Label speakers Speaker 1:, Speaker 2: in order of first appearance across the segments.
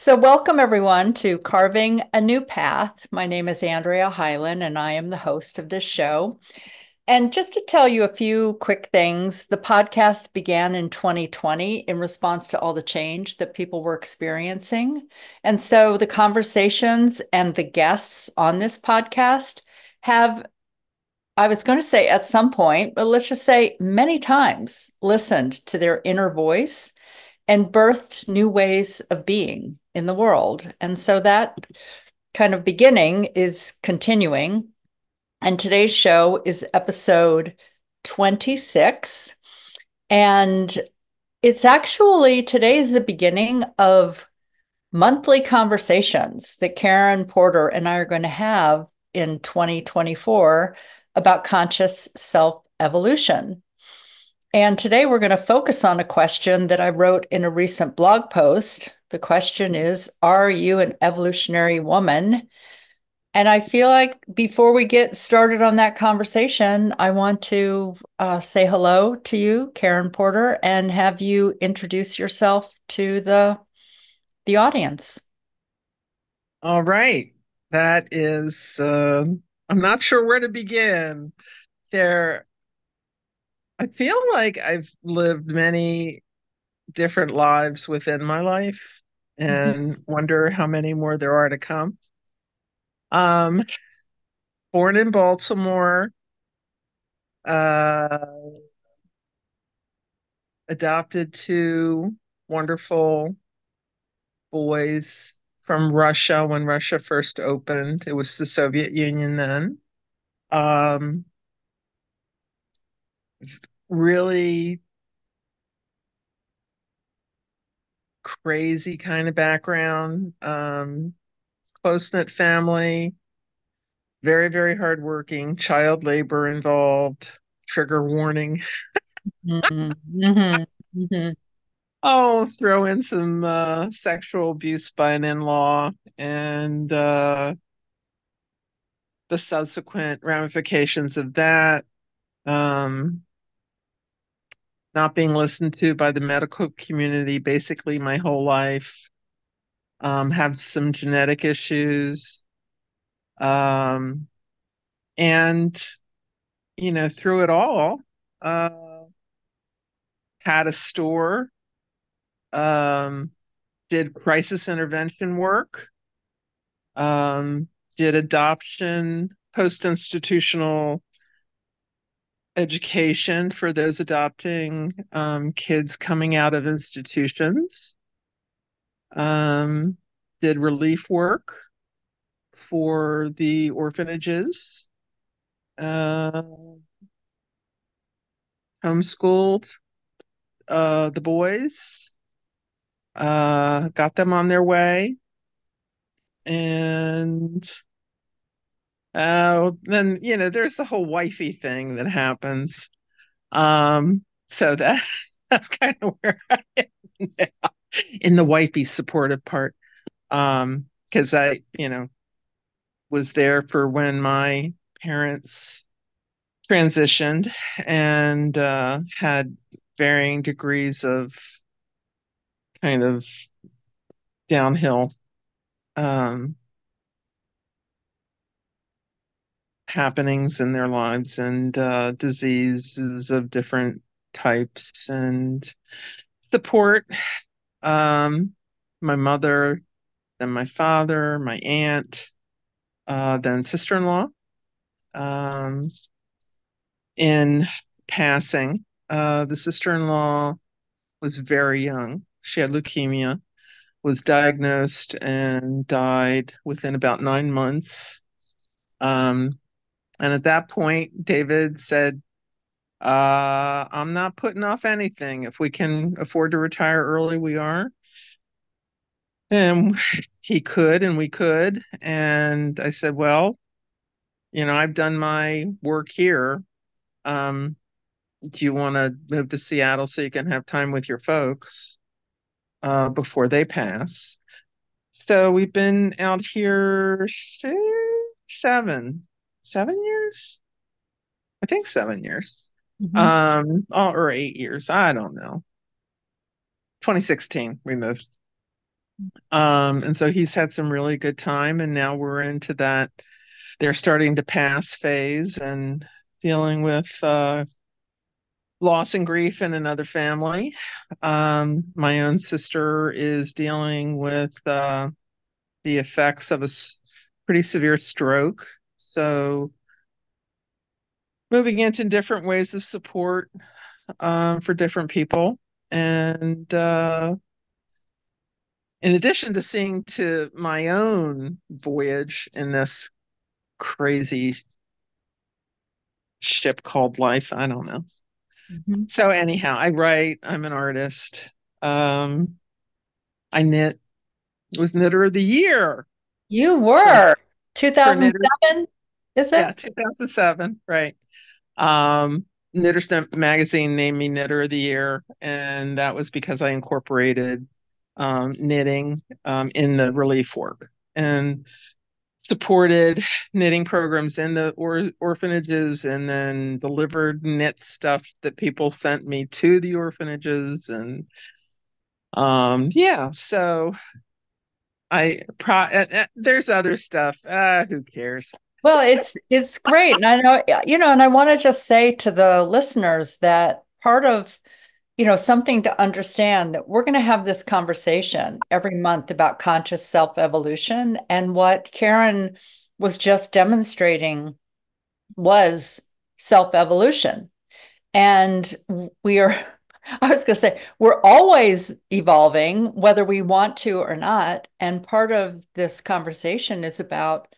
Speaker 1: So, welcome everyone to Carving a New Path. My name is Andrea Hylen, and I am the host of this show. And just to tell you a few quick things, the podcast began in 2020 in response to all the change that people were experiencing. And so the conversations and the guests on this podcast have, I was going to say at some point, but let's just say many times, listened to their inner voice and birthed new ways of being in the world. And so that kind of beginning is continuing. And today's show is episode 26. And it's actually today is the beginning of monthly conversations that Karen Porter and I are going to have in 2024 about conscious self evolution. And today we're going to focus on a question that I wrote in a recent blog post. The question is Are you an evolutionary woman? And I feel like before we get started on that conversation, I want to uh, say hello to you, Karen Porter, and have you introduce yourself to the the audience.
Speaker 2: All right, that is. Uh, I'm not sure where to begin. There I feel like I've lived many different lives within my life and mm-hmm. wonder how many more there are to come. Um, born in Baltimore, uh, adopted two wonderful boys from Russia when Russia first opened. It was the Soviet Union then. Um, really crazy kind of background, um, close knit family, very, very hardworking, child labor involved, trigger warning. mm-hmm. Mm-hmm. Mm-hmm. Oh, throw in some uh, sexual abuse by an in law and uh, the subsequent ramifications of that. Um, not being listened to by the medical community basically my whole life. Um, have some genetic issues. Um, and, you know, through it all, uh, had a store, um, did crisis intervention work, um, did adoption, post institutional education for those adopting um, kids coming out of institutions. Um, did relief work for the orphanages. Uh, homeschooled uh, the boys. Uh, got them on their way. And uh, then you know, there's the whole wifey thing that happens. Um, so that that's kind of where I am now, in the wifey supportive part. Um, because I, you know, was there for when my parents transitioned and uh, had varying degrees of kind of downhill um, happenings in their lives and uh, diseases of different types and support. Um, my mother, then my father, my aunt, uh, then sister in law. Um, in passing, uh, the sister in law was very young. She had leukemia, was diagnosed, and died within about nine months. Um, and at that point, David said, uh, I'm not putting off anything. If we can afford to retire early, we are. And he could, and we could. And I said, Well, you know, I've done my work here. Um, do you want to move to Seattle so you can have time with your folks uh, before they pass? So we've been out here six, seven, seven years. I think seven years. Mm-hmm. Um, oh, or eight years. I don't know. 2016 we moved. Um, and so he's had some really good time, and now we're into that they're starting to pass phase and dealing with uh, loss and grief in another family. Um, my own sister is dealing with uh, the effects of a pretty severe stroke. So, moving into different ways of support uh, for different people. And uh, in addition to seeing to my own voyage in this crazy ship called life, I don't know. Mm-hmm. So anyhow, I write, I'm an artist. Um, I knit. Was knitter of the year.
Speaker 1: You were. 2007, is it?
Speaker 2: Yeah, 2007, right. Um, Knitter magazine named me knitter of the year, and that was because I incorporated um, knitting um, in the relief work. And supported knitting programs in the or- orphanages and then delivered knit stuff that people sent me to the orphanages and um yeah so i pro uh, uh, there's other stuff uh who cares
Speaker 1: well it's it's great and i know you know and i want to just say to the listeners that part of you know, something to understand that we're going to have this conversation every month about conscious self evolution. And what Karen was just demonstrating was self evolution. And we are, I was going to say, we're always evolving, whether we want to or not. And part of this conversation is about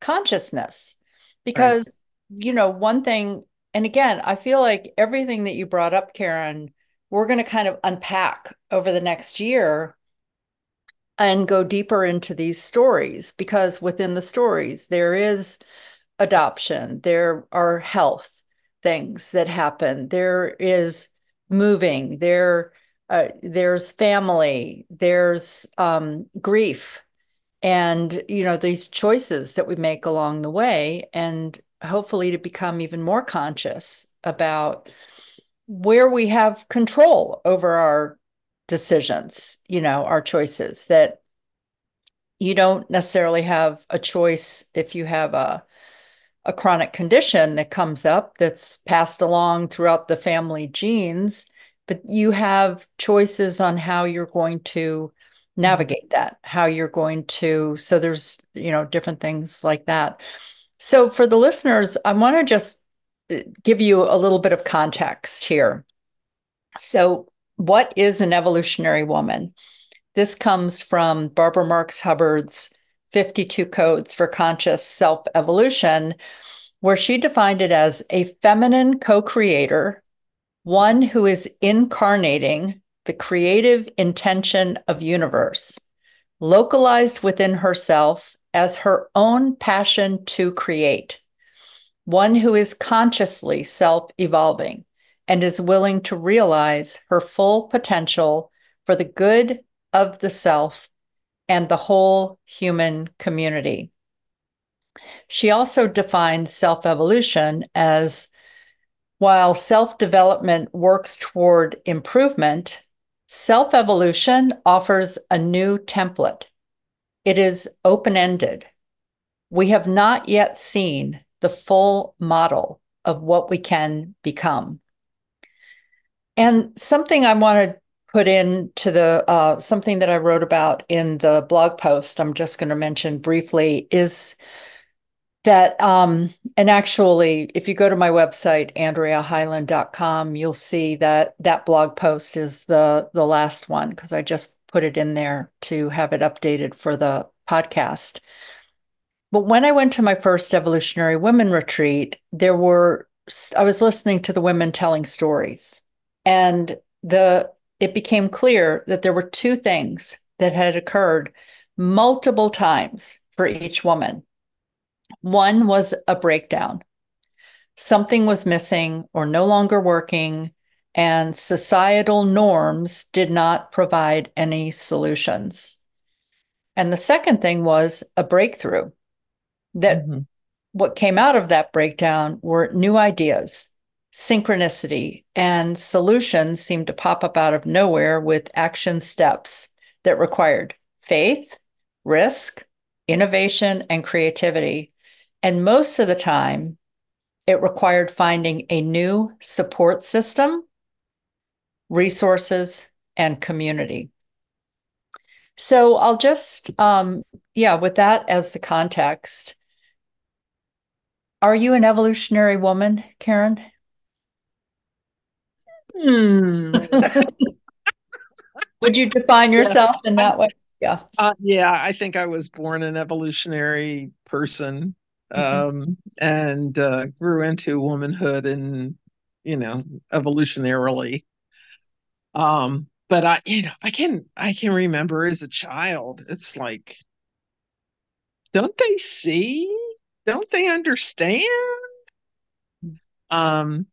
Speaker 1: consciousness. Because, right. you know, one thing, and again, I feel like everything that you brought up, Karen, we're going to kind of unpack over the next year and go deeper into these stories because within the stories there is adoption there are health things that happen there is moving there uh, there's family there's um, grief and you know these choices that we make along the way and hopefully to become even more conscious about where we have control over our decisions, you know, our choices, that you don't necessarily have a choice if you have a a chronic condition that comes up that's passed along throughout the family genes, but you have choices on how you're going to Mm-hmm. navigate that, how you're going to. So there's, you know, different things like that. So for the listeners, I want to just uh, give you a little bit of context here. So, what is an evolutionary woman? This comes from Barbara Marx Hubbard's 52 Codes for Conscious Self Evolution, where she defined it as a feminine co creator, one who is incarnating the creative intention of universe, localized within herself as her own passion to create one who is consciously self evolving and is willing to realize her full potential for the good of the self and the whole human community. She also defines self evolution as while self development works toward improvement, self evolution offers a new template. It is open ended. We have not yet seen the full model of what we can become. And something I want to put into the uh, something that I wrote about in the blog post, I'm just going to mention briefly, is that, um, and actually, if you go to my website, andreahylen.com, you'll see that that blog post is the, the last one because I just put it in there to have it updated for the podcast. But when I went to my first evolutionary women retreat, there were I was listening to the women telling stories and the it became clear that there were two things that had occurred multiple times for each woman. One was a breakdown. Something was missing or no longer working, and societal norms did not provide any solutions. And the second thing was a breakthrough that mm-hmm. what came out of that breakdown were new ideas, synchronicity, and solutions seemed to pop up out of nowhere with action steps that required faith, risk, innovation, and creativity. And most of the time, it required finding a new support system, resources, and community. So I'll just, um, yeah, with that as the context, are you an evolutionary woman, Karen?
Speaker 2: Hmm.
Speaker 1: Would you define yourself yeah. in that way?
Speaker 2: Yeah. Uh, yeah, I think I was born an evolutionary person. Um, and uh, grew into womanhood and, you know, evolutionarily. Um, but I, you know, I can, I can remember as a child, it's like, don't they see? Don't they understand? Um,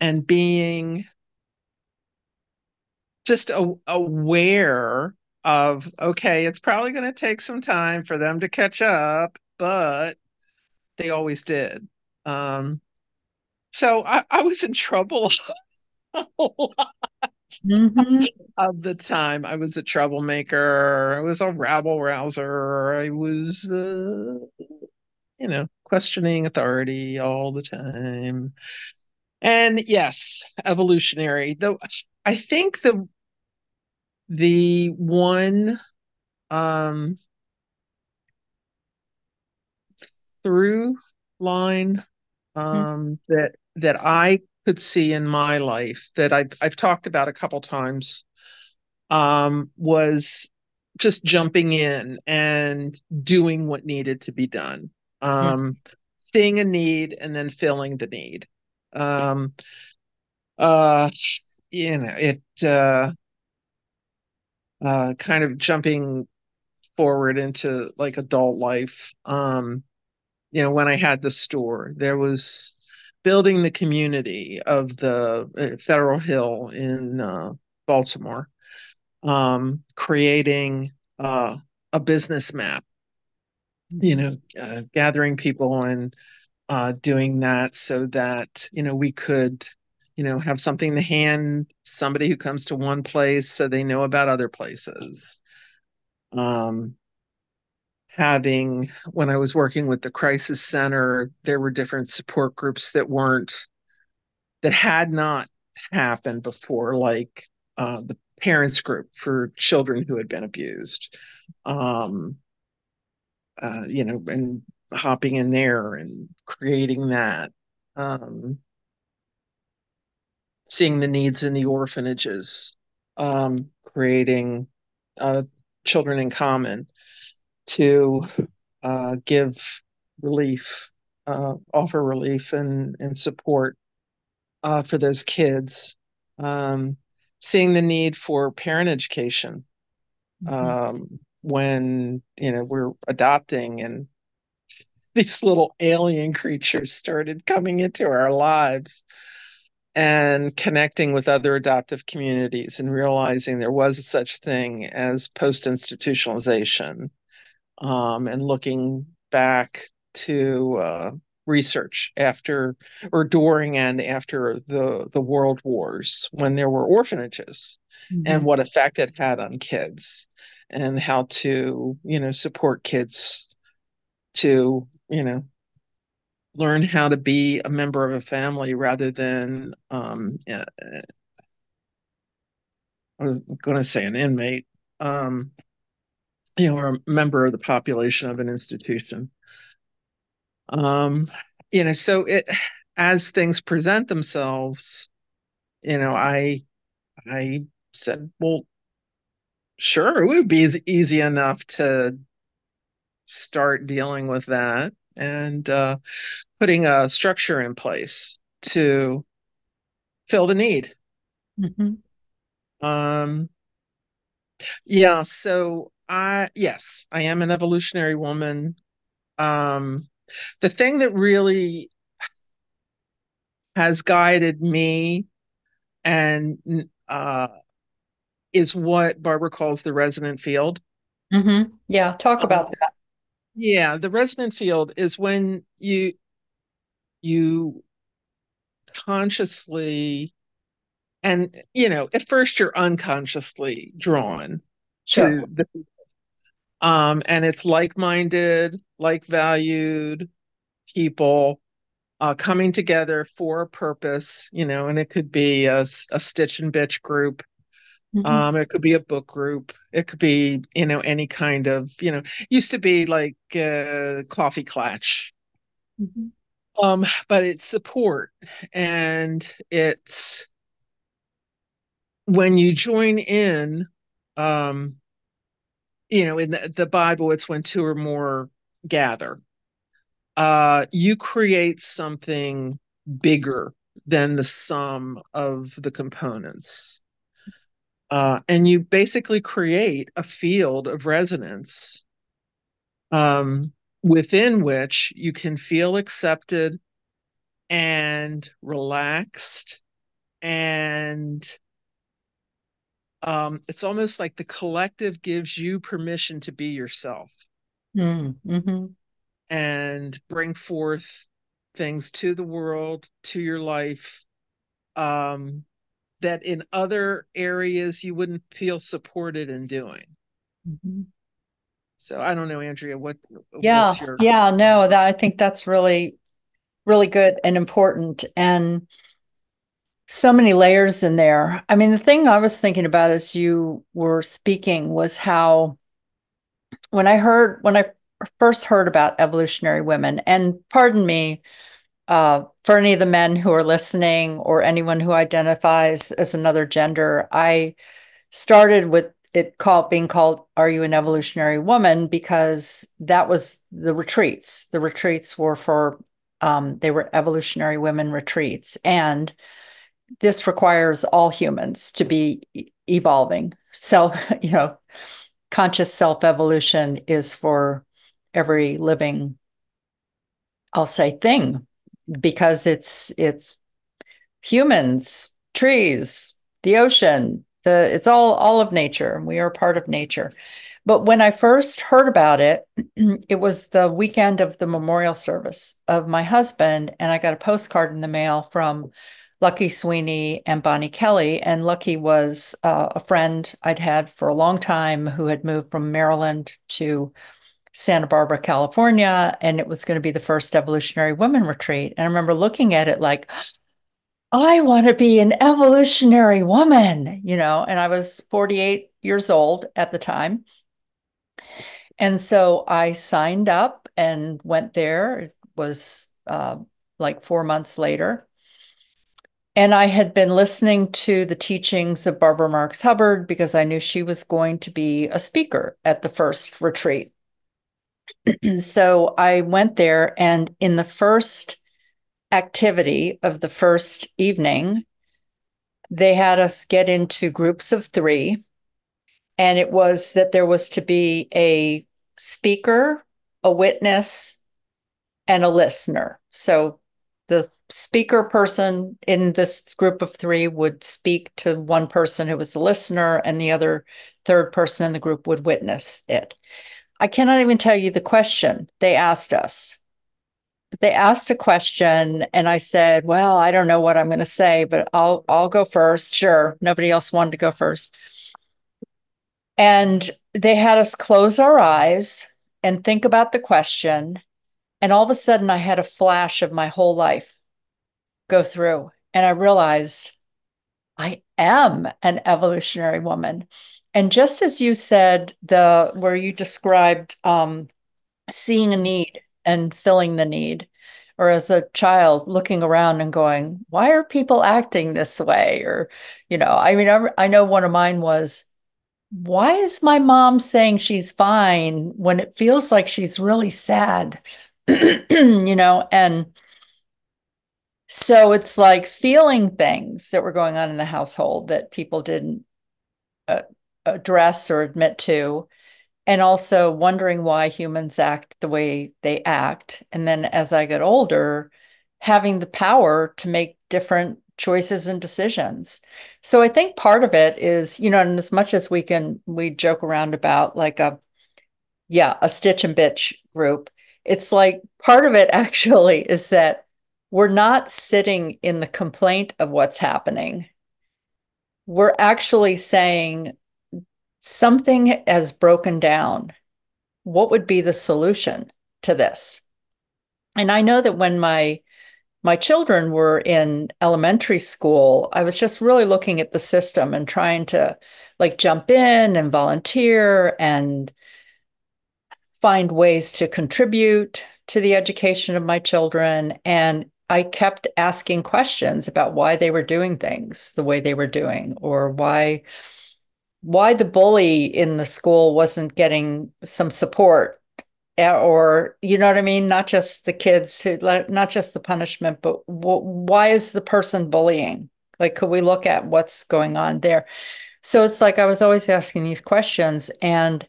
Speaker 2: and being just a, aware of okay it's probably going to take some time for them to catch up but they always did. Um so i, I was in trouble a lot mm-hmm. of the time. I was a troublemaker. I was a rabble rouser. I was uh, you know questioning authority all the time. And yes evolutionary though i think the the one um, through line hmm. um, mm-hmm. that that I could see in my life that I've I've talked about a couple times um, was just jumping in and doing what needed to be done, hmm. um, mm-hmm. seeing a need and then filling the need. Um, uh, you know, it uh, uh, kind of jumping forward into like adult life. Um, you know, when I had the store, there was building the community of the uh, Federal Hill in uh, Baltimore, um, creating uh, a business map, you know, uh, gathering people and uh, doing that so that, you know, we could you know, have something to hand somebody who comes to one place so they know about other places. Um, having, when I was working with the crisis center, there were different support groups that weren't, that had not happened before, like uh, the parents group for children who had been abused. Um, uh, you know, and hopping in there and creating that. Um, seeing the needs in the orphanages, um, creating uh, children in common to uh, give relief, uh, offer relief and, and support uh, for those kids. Um, seeing the need for parent education mm-hmm. um, when you know we're adopting and these little alien creatures started coming into our lives and connecting with other adoptive communities and realizing there was such thing as post institutionalization um, and looking back to uh, research after or during and after the the world wars when there were orphanages mm-hmm. and what effect it had on kids and how to you know support kids to you know learn how to be a member of a family rather than um, I was going to say an inmate, um, you know, or a member of the population of an institution. Um, you know, so it as things present themselves, you know, I I said, well, sure, it would be easy enough to start dealing with that and uh, putting a structure in place to fill the need. Mm-hmm. Um, yeah, so I yes, I am an evolutionary woman. Um, the thing that really has guided me and uh, is what Barbara calls the resonant field.
Speaker 1: Mm-hmm. Yeah, talk about um, that.
Speaker 2: Yeah, the resonant field is when you you consciously and you know at first you're unconsciously drawn sure. to the Um, and it's like-minded, like-valued people uh, coming together for a purpose, you know, and it could be a, a stitch and bitch group. Mm-hmm. Um, it could be a book group. It could be, you know, any kind of, you know, used to be like uh, coffee clatch. Mm-hmm. Um, but it's support and it's when you join in, um, you know, in the, the Bible, it's when two or more gather. Uh, you create something bigger than the sum of the components. Uh, and you basically create a field of resonance um, within which you can feel accepted and relaxed and um, it's almost like the collective gives you permission to be yourself
Speaker 1: mm, mm-hmm.
Speaker 2: and bring forth things to the world to your life um, that in other areas you wouldn't feel supported in doing mm-hmm. so i don't know andrea what
Speaker 1: yeah your... yeah no that i think that's really really good and important and so many layers in there. I mean, the thing I was thinking about as you were speaking was how when I heard when I first heard about evolutionary women, and pardon me uh, for any of the men who are listening or anyone who identifies as another gender, I started with it called being called "Are you an evolutionary woman?" because that was the retreats. The retreats were for um, they were evolutionary women retreats, and this requires all humans to be evolving. So, you know, conscious self evolution is for every living, I'll say, thing, because it's it's humans, trees, the ocean, the it's all all of nature. And we are part of nature. But when I first heard about it, it was the weekend of the memorial service of my husband, and I got a postcard in the mail from Lucky Sweeny and Bonnie Kelley. And Lucky was uh, a friend I'd had for a long time who had moved from Maryland to Santa Barbara, California, and it was going to be the first evolutionary women retreat. And I remember looking at it like, I want to be an evolutionary woman, you know, and I was 48 years old at the time. And so I signed up and went there. It was uh, like four months later. And I had been listening to the teachings of Barbara Marx Hubbard because I knew she was going to be a speaker at the first retreat. so I went there, and in the first activity of the first evening, they had us get into groups of three. And it was that there was to be a speaker, a witness, and a listener. So the speaker person in this group of three would speak to one person who was a listener, and the other third person in the group would witness it. I cannot even tell you the question they asked us. They asked a question, and I said, "Well, I don't know what I'm going to say, but I'll I'll go first." Sure, nobody else wanted to go first, and they had us close our eyes and think about the question. And all of a sudden, I had a flash of my whole life go through. And I realized I am an evolutionary woman. And just as you said, the where you described um, seeing a need and filling the need, or as a child looking around and going, "Why are people acting this way?" Or, you know, I mean, I, I know one of mine was, "Why is my mom saying she's fine when it feels like she's really sad?" you know, and so it's like feeling things that were going on in the household that people didn't uh, address or admit to, and also wondering why humans act the way they act. And then as I got older, having the power to make different choices and decisions. So I think part of it is, you know, and as much as we can, we joke around about like a, yeah, a stitch and bitch group. It's like part of it actually is that we're not sitting in the complaint of what's happening. We're actually saying something has broken down what would be the solution to this? And I know that when my my children were in elementary school, I was just really looking at the system and trying to like jump in and volunteer and find ways to contribute to the education of my children. And I kept asking questions about why they were doing things the way they were doing, or why why the bully in the school wasn't getting some support eh, or you know what I mean? Not just the kids, who, not just the punishment, but why is the person bullying? Like, could we look at what's going on there? So it's like I was always asking these questions, and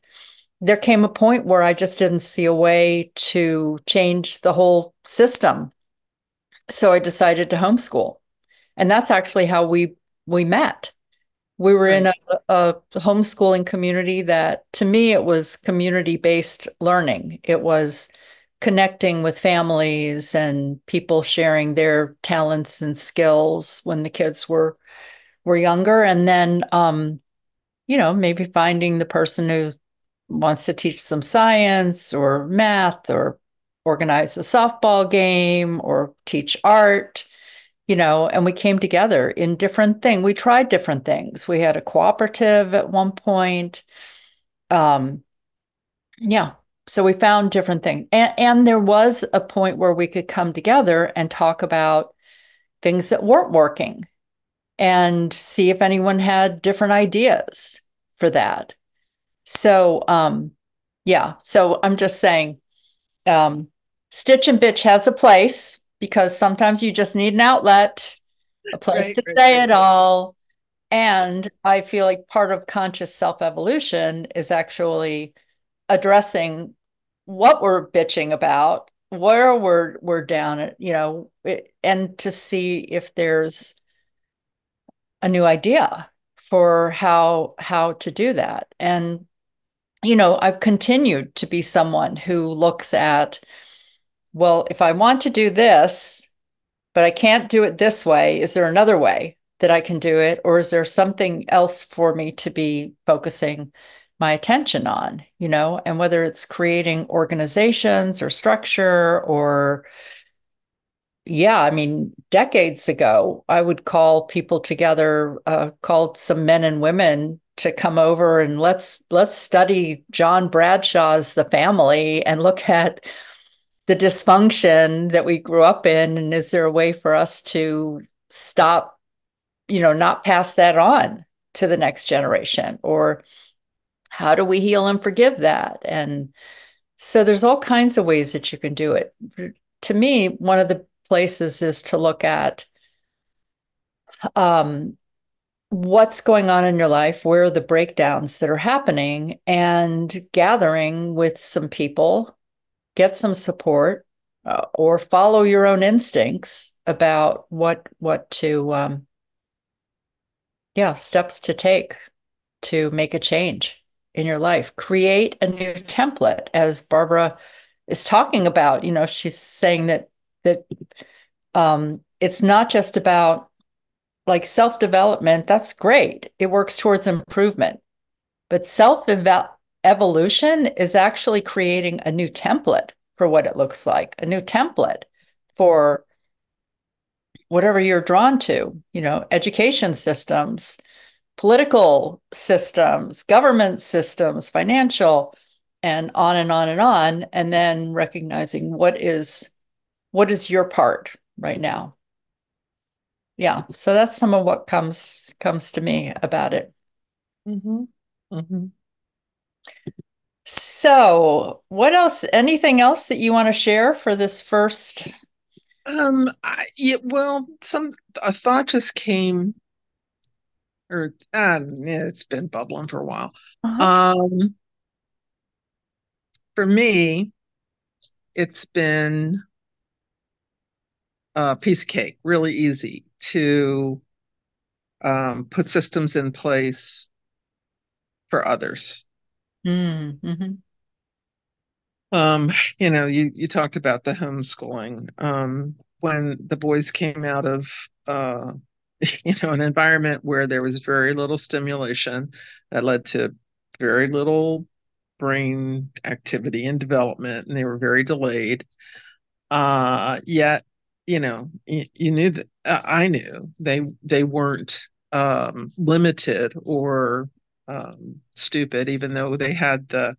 Speaker 1: there came a point where I just didn't see a way to change the whole system. So I decided to homeschool, and that's actually how we we met. We were in a, a, homeschooling community that, to me, it was community based learning. It was connecting with families and people sharing their talents and skills when the kids were were younger, and then, um, you know, maybe finding the person who wants to teach some science or math or organize a softball game or teach art you know, and we came together in different thing We tried different things. We had a cooperative at one point. Um, yeah. So we found different things. And, and there was a point where we could come together and talk about things that weren't working and see if anyone had different ideas for that. So, um, yeah. So I'm just saying, um, Stitch and Bitch has a place because sometimes you just need an outlet, a place right, to right, say right. it all. And I feel like part of conscious self evolution is actually addressing what we're bitching about, where we're we're down at, you know, and to see if there's a new idea for how how to do that. And you know, I've continued to be someone who looks at well, if I want to do this, but I can't do it this way, is there another way that I can do it? Or is there something else for me to be focusing my attention on, you know? And whether it's creating organizations or structure or, yeah, I mean, decades ago, I would call people together, uh, called some men and women to come over and let's let's study John Bradshaw's The Family and look at the dysfunction that we grew up in. And is there a way for us to stop you know not pass that on to the next generation? Or how do we heal and forgive that? And so there's all kinds of ways that you can do it. To me one of the places is to look at um, what's going on in your life where are the breakdowns that are happening and gathering with some people get some support uh, or follow your own instincts about what what to um, yeah steps to take to make a change in your life. Create a new template as barbara is talking about. You know she's saying that that um, it's not just about like self development that's great it works towards improvement but self evolution is actually creating a new template for what it looks like, a new template for whatever you're drawn to, you know, education systems, political systems, government systems, financial, and on and on and on. And then recognizing what is what is your part right now. Yeah. So that's some of what comes comes to me about it.
Speaker 2: Mm-hmm. Mm-hmm.
Speaker 1: So, what else? Anything else that you want to share for this first?
Speaker 2: Um, I, yeah, well, some a thought just came, or uh, yeah, it's been bubbling for a while. Uh-huh. Um, for me, it's been a piece of cake, really easy to um, put systems in place for others.
Speaker 1: Mm-hmm.
Speaker 2: Um, you know, you you talked about the homeschooling. Um, when the boys came out of uh, you know, an environment where there was very little stimulation that led to very little brain activity and development, and they were very delayed. Uh, yet, you know, you, you knew that uh, I knew they they weren't um, limited or um, stupid, even though they had the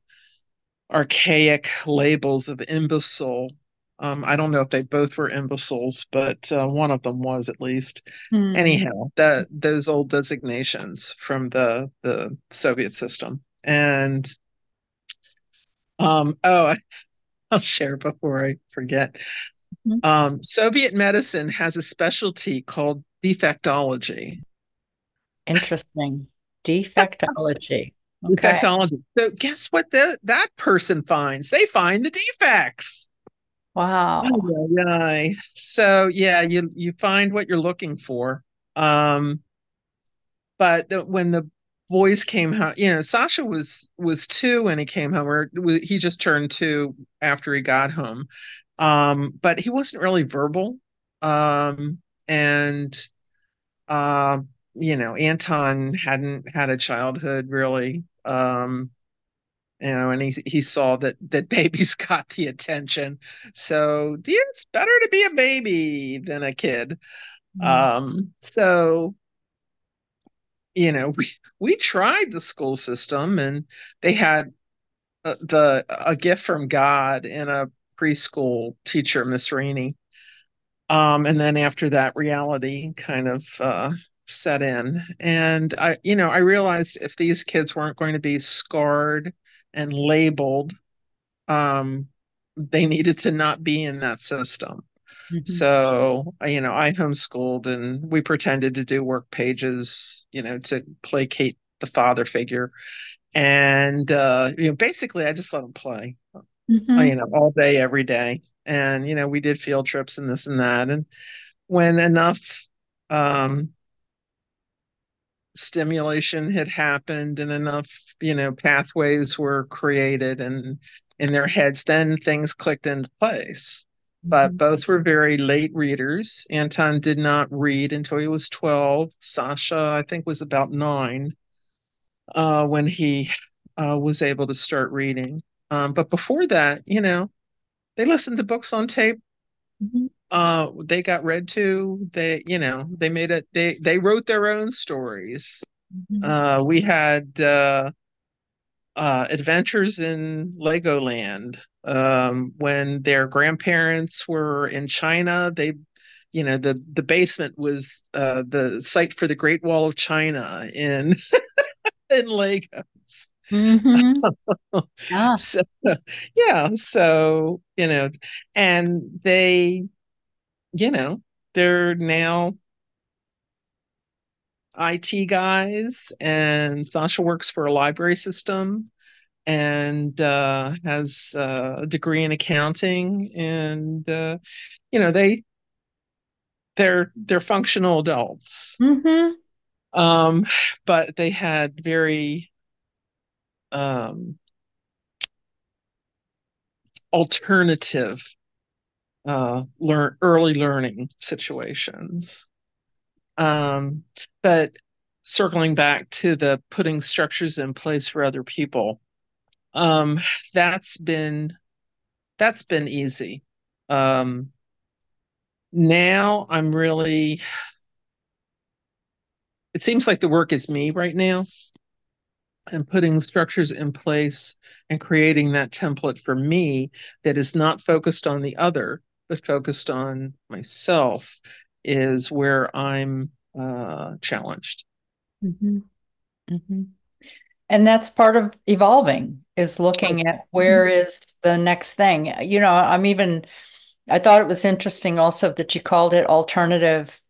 Speaker 2: archaic labels of imbecile. Um, I don't know if they both were imbeciles, but uh, one of them was at least.
Speaker 1: Hmm.
Speaker 2: Anyhow, that those old designations from the the Soviet system, and um, oh, I'll share before I forget.
Speaker 1: Mhm.
Speaker 2: Um, Soviet medicine has a specialty called defectology.
Speaker 1: Interesting. Defectology. Okay.
Speaker 2: Defectology. So guess what the, that person finds? They find the defects.
Speaker 1: Wow.
Speaker 2: Ay. So yeah, you you find what you're looking for. Um, but the, when the boys came home, you know, Sasha was was two when he came home, or he just turned two after he got home. Um, but he wasn't really verbal. Um, and uh, you know, Anton hadn't had a childhood really. Um, you know, and he he saw that that babies got the attention. So it's better to be a baby than a kid.
Speaker 1: Mm.
Speaker 2: Um, so you know, we we tried the school system, and they had uh, the a gift from God in a preschool teacher, Miss Rainey. Um, and then after that, reality kind of uh, set in, and I, you know, I realized if these kids weren't going to be scarred and labeled um, they needed to not be in that system.
Speaker 1: Mhm.
Speaker 2: So, you know, I homeschooled and we pretended to do work pages, you know, to placate the father figure. And, uh, you know, basically I just let them play,
Speaker 1: Mhm.
Speaker 2: you know, all day, every day. And, you know, we did field trips and this and that. And when enough, um, stimulation had happened and enough, you know, pathways were created and in their heads, then things clicked into place. But
Speaker 1: Mhm.
Speaker 2: both were very late readers. Anton did not read until he was 12. Sasha, I think, was about nine uh, when he uh, was able to start reading. Um, but before that, you know, they listened to books on tape.
Speaker 1: Mhm.
Speaker 2: Uh, they got read to. They, you know, they made it. They they wrote their own stories.
Speaker 1: Mhm.
Speaker 2: Uh, we had uh, uh, adventures in Legoland. Um, when their grandparents were in China, they, you know, the the basement was uh, the site for the Great Wall of China in in Legos.
Speaker 1: Mhm. Yeah.
Speaker 2: So yeah, so you know, and they, you know, they're now IT guys, and Sasha works for a library system and uh, has uh, a degree in accounting, and uh, you know they they're they're functional adults,
Speaker 1: Mhm.
Speaker 2: um, but they had very um, alternative uh, learn early learning situations. Um, but circling back to the putting structures in place for other people, um, that's been that's been easy. Um, now I'm really, it seems like the work is me right now and putting structures in place and creating that template for me that is not focused on the other, but focused on myself is where I'm uh, challenged.
Speaker 1: Mhm. Mhm. And that's part of evolving is looking at where is the next thing. You know, I'm even, I thought it was interesting also that you called it alternative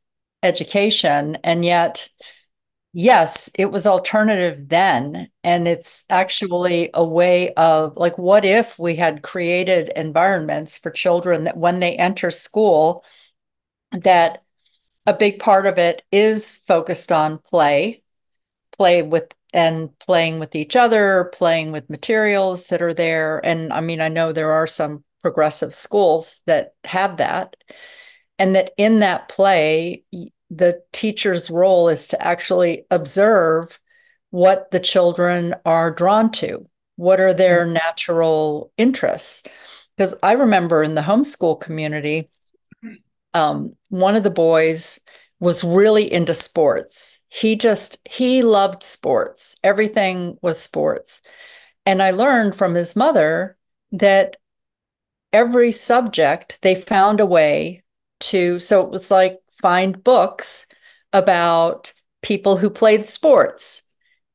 Speaker 1: education. And yet, yes, it was alternative then. And it's actually a way of like, what if we had created environments for children that when they enter school, that a big part of it is focused on play play with and playing with each other, playing with materials that are there. And I mean, I know there are some progressive schools that have that, and that in that play, the teacher's role is to actually observe what the children are drawn to What are their natural interests? Because I remember in the homeschool community, um, one of the boys was really into sports. He just, he loved sports. Everything was sports. And I learned from his mother that every subject they found a way to, so it was like find books about people who played sports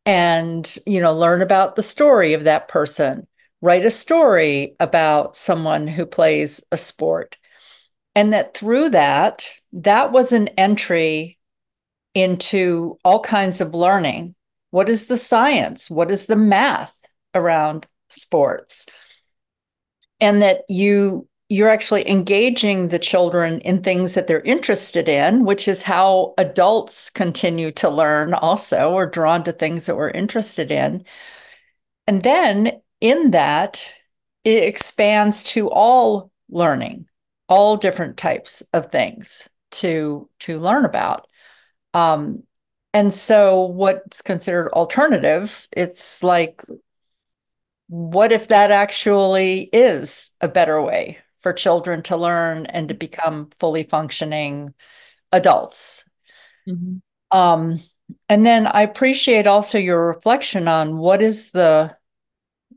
Speaker 1: and, you know, learn about the story of that person, write a story about someone who plays a sport. And that through that, that was an entry into all kinds of learning. What is the science? What is the math around sports? And that you you're actually engaging the children in things that they're interested in, which is how adults continue to learn also or drawn to things that we're interested in. And then in that, it expands to all learning, all different types of things to to learn about. Um, and so what's considered alternative, it's like, what if that actually is a better way for children to learn and to become fully functioning adults. Mm-hmm. Um, and then I appreciate also your reflection on what is the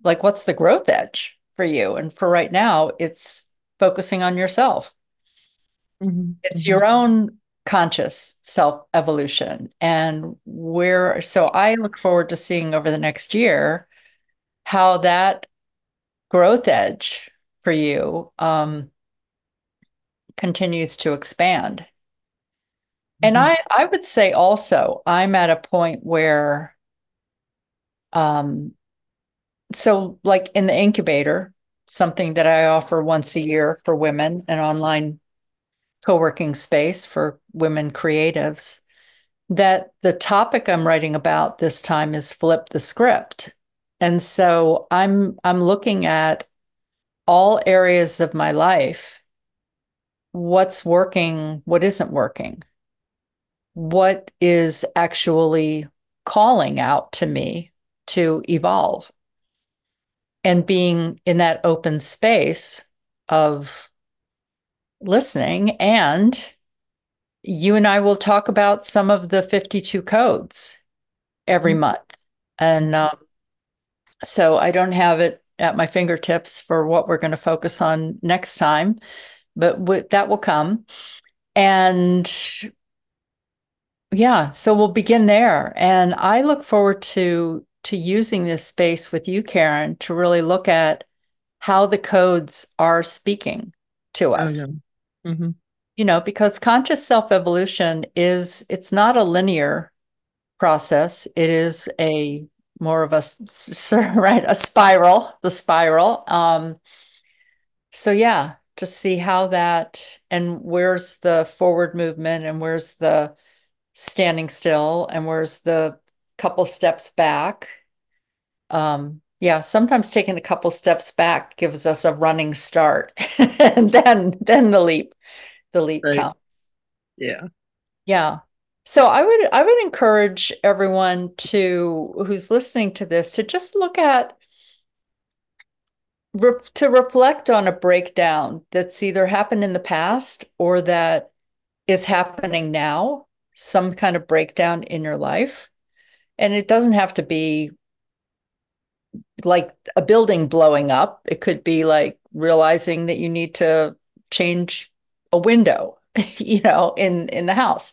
Speaker 1: like what's the growth edge for you and for right now it's focusing on yourself mm-hmm. it's mm-hmm. your own conscious self evolution and where so i look forward to seeing over the next year how that growth edge for you um, continues to expand. And mm-hmm. I, I would say also, I'm at a point where, um, so like in the incubator, something that I offer once a year for women, an online co working space for women creatives, that the topic I'm writing about this time is flip the script. And so I'm I'm looking at all areas of my life what's working, what isn't working, what is actually calling out to me to evolve. And being in that open space of listening. And you and I will talk about some of the 52 codes every mm-hmm. month. And um, so I don't have it at my fingertips for what we're going to focus on next time, but w- that will come. And yeah, so we'll begin there. And I look forward to to using this space with you, Karen, to really look at how the codes are speaking to us. Oh, yeah. mm-hmm. You know, because conscious self evolution is it's not a linear process. It is a more of a right a spiral the spiral. Um so yeah to see how that and where's the forward movement and where's the standing still and where's the couple steps back. Um yeah sometimes taking a couple steps back gives us a running start and then then the leap the leap right. counts
Speaker 2: yeah.
Speaker 1: Yeah so I would I would encourage everyone to who's listening to this to just look at re, to reflect on a breakdown that's either happened in the past or that is happening now, some kind of breakdown in your life. And it doesn't have to be like a building blowing up. It could be like realizing that you need to change a window, you know, in in the house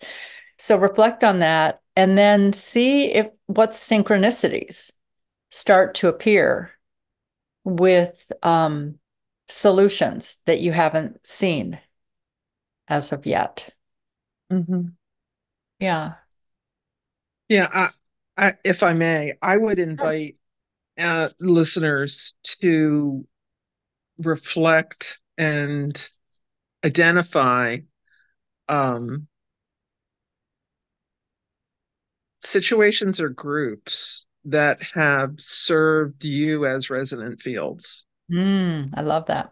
Speaker 1: so reflect on that and then see if what synchronicities start to appear with um, solutions that you haven't seen as of yet. Mm-hmm. Yeah.
Speaker 2: Yeah. I, I, if I may, I would invite uh, listeners to reflect and identify um, situations or groups that have served you as resonant fields.
Speaker 1: Mm, I love that.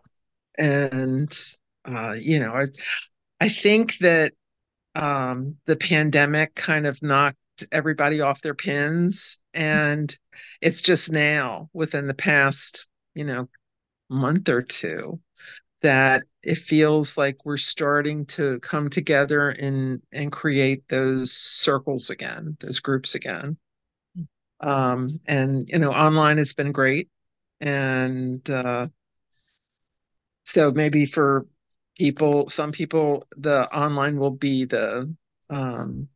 Speaker 2: And uh, you know, I I think that um, the pandemic kind of knocked everybody off their pins. And it's just now, within the past, you know, month or two, that it feels like we're starting to come together and and create those circles again, those groups again. Um, and you know, online has been great, and uh, so maybe for people, some people, the online will be the um,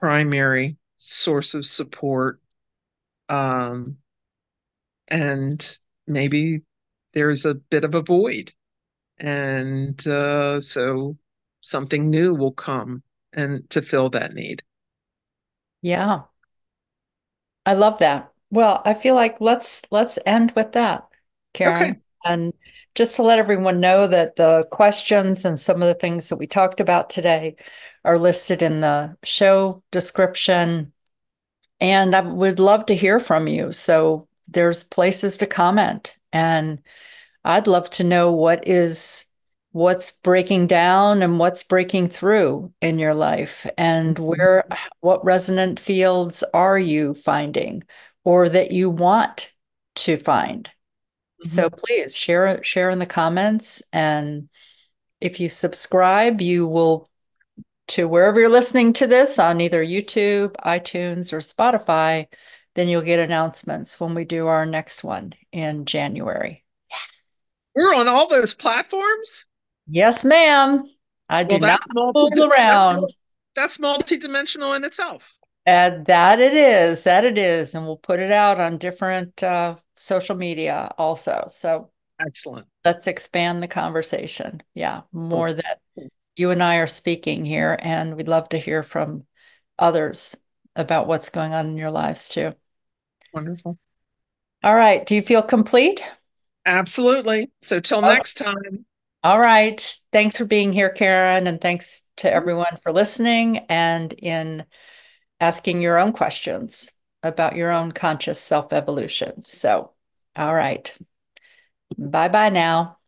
Speaker 2: primary source of support. Um, and maybe there's a bit of a void. And uh, so something new will come and to fill that need.
Speaker 1: Yeah. I love that. Well, I feel like let's let's end with that, Karen.
Speaker 2: Okay.
Speaker 1: And just to let everyone know that the questions and some of the things that we talked about today are listed in the show description. And I would love to hear from you. So there's places to comment. And I'd love to know what is what's breaking down and what's breaking through in your life and
Speaker 2: Mm-hmm.
Speaker 1: where what resonant fields are you finding or that you want to find so
Speaker 2: Mm-hmm.
Speaker 1: please share share in the comments and if you subscribe you will to wherever you're listening to this on either YouTube, iTunes, or Spotify, then you'll get announcements when we do our next one in January.
Speaker 2: We're on all those platforms.
Speaker 1: Yes, ma'am. I do
Speaker 2: Well,
Speaker 1: not fool around.
Speaker 2: that's multi-dimensional in itself.
Speaker 1: And that it is, that it is. And we'll put it out on different uh, social media also. So
Speaker 2: Excellent.
Speaker 1: let's expand the conversation. Yeah, more that you and I are speaking here, and we'd love to hear from others about what's going on in your lives too.
Speaker 2: Wonderful.
Speaker 1: All right. Do you feel complete?
Speaker 2: Absolutely. So till
Speaker 1: Oh,
Speaker 2: next time.
Speaker 1: all right. Thanks for being here, Karen, and thanks to everyone for listening and in asking your own questions about your own conscious self evolution. So, all right. Bye bye now.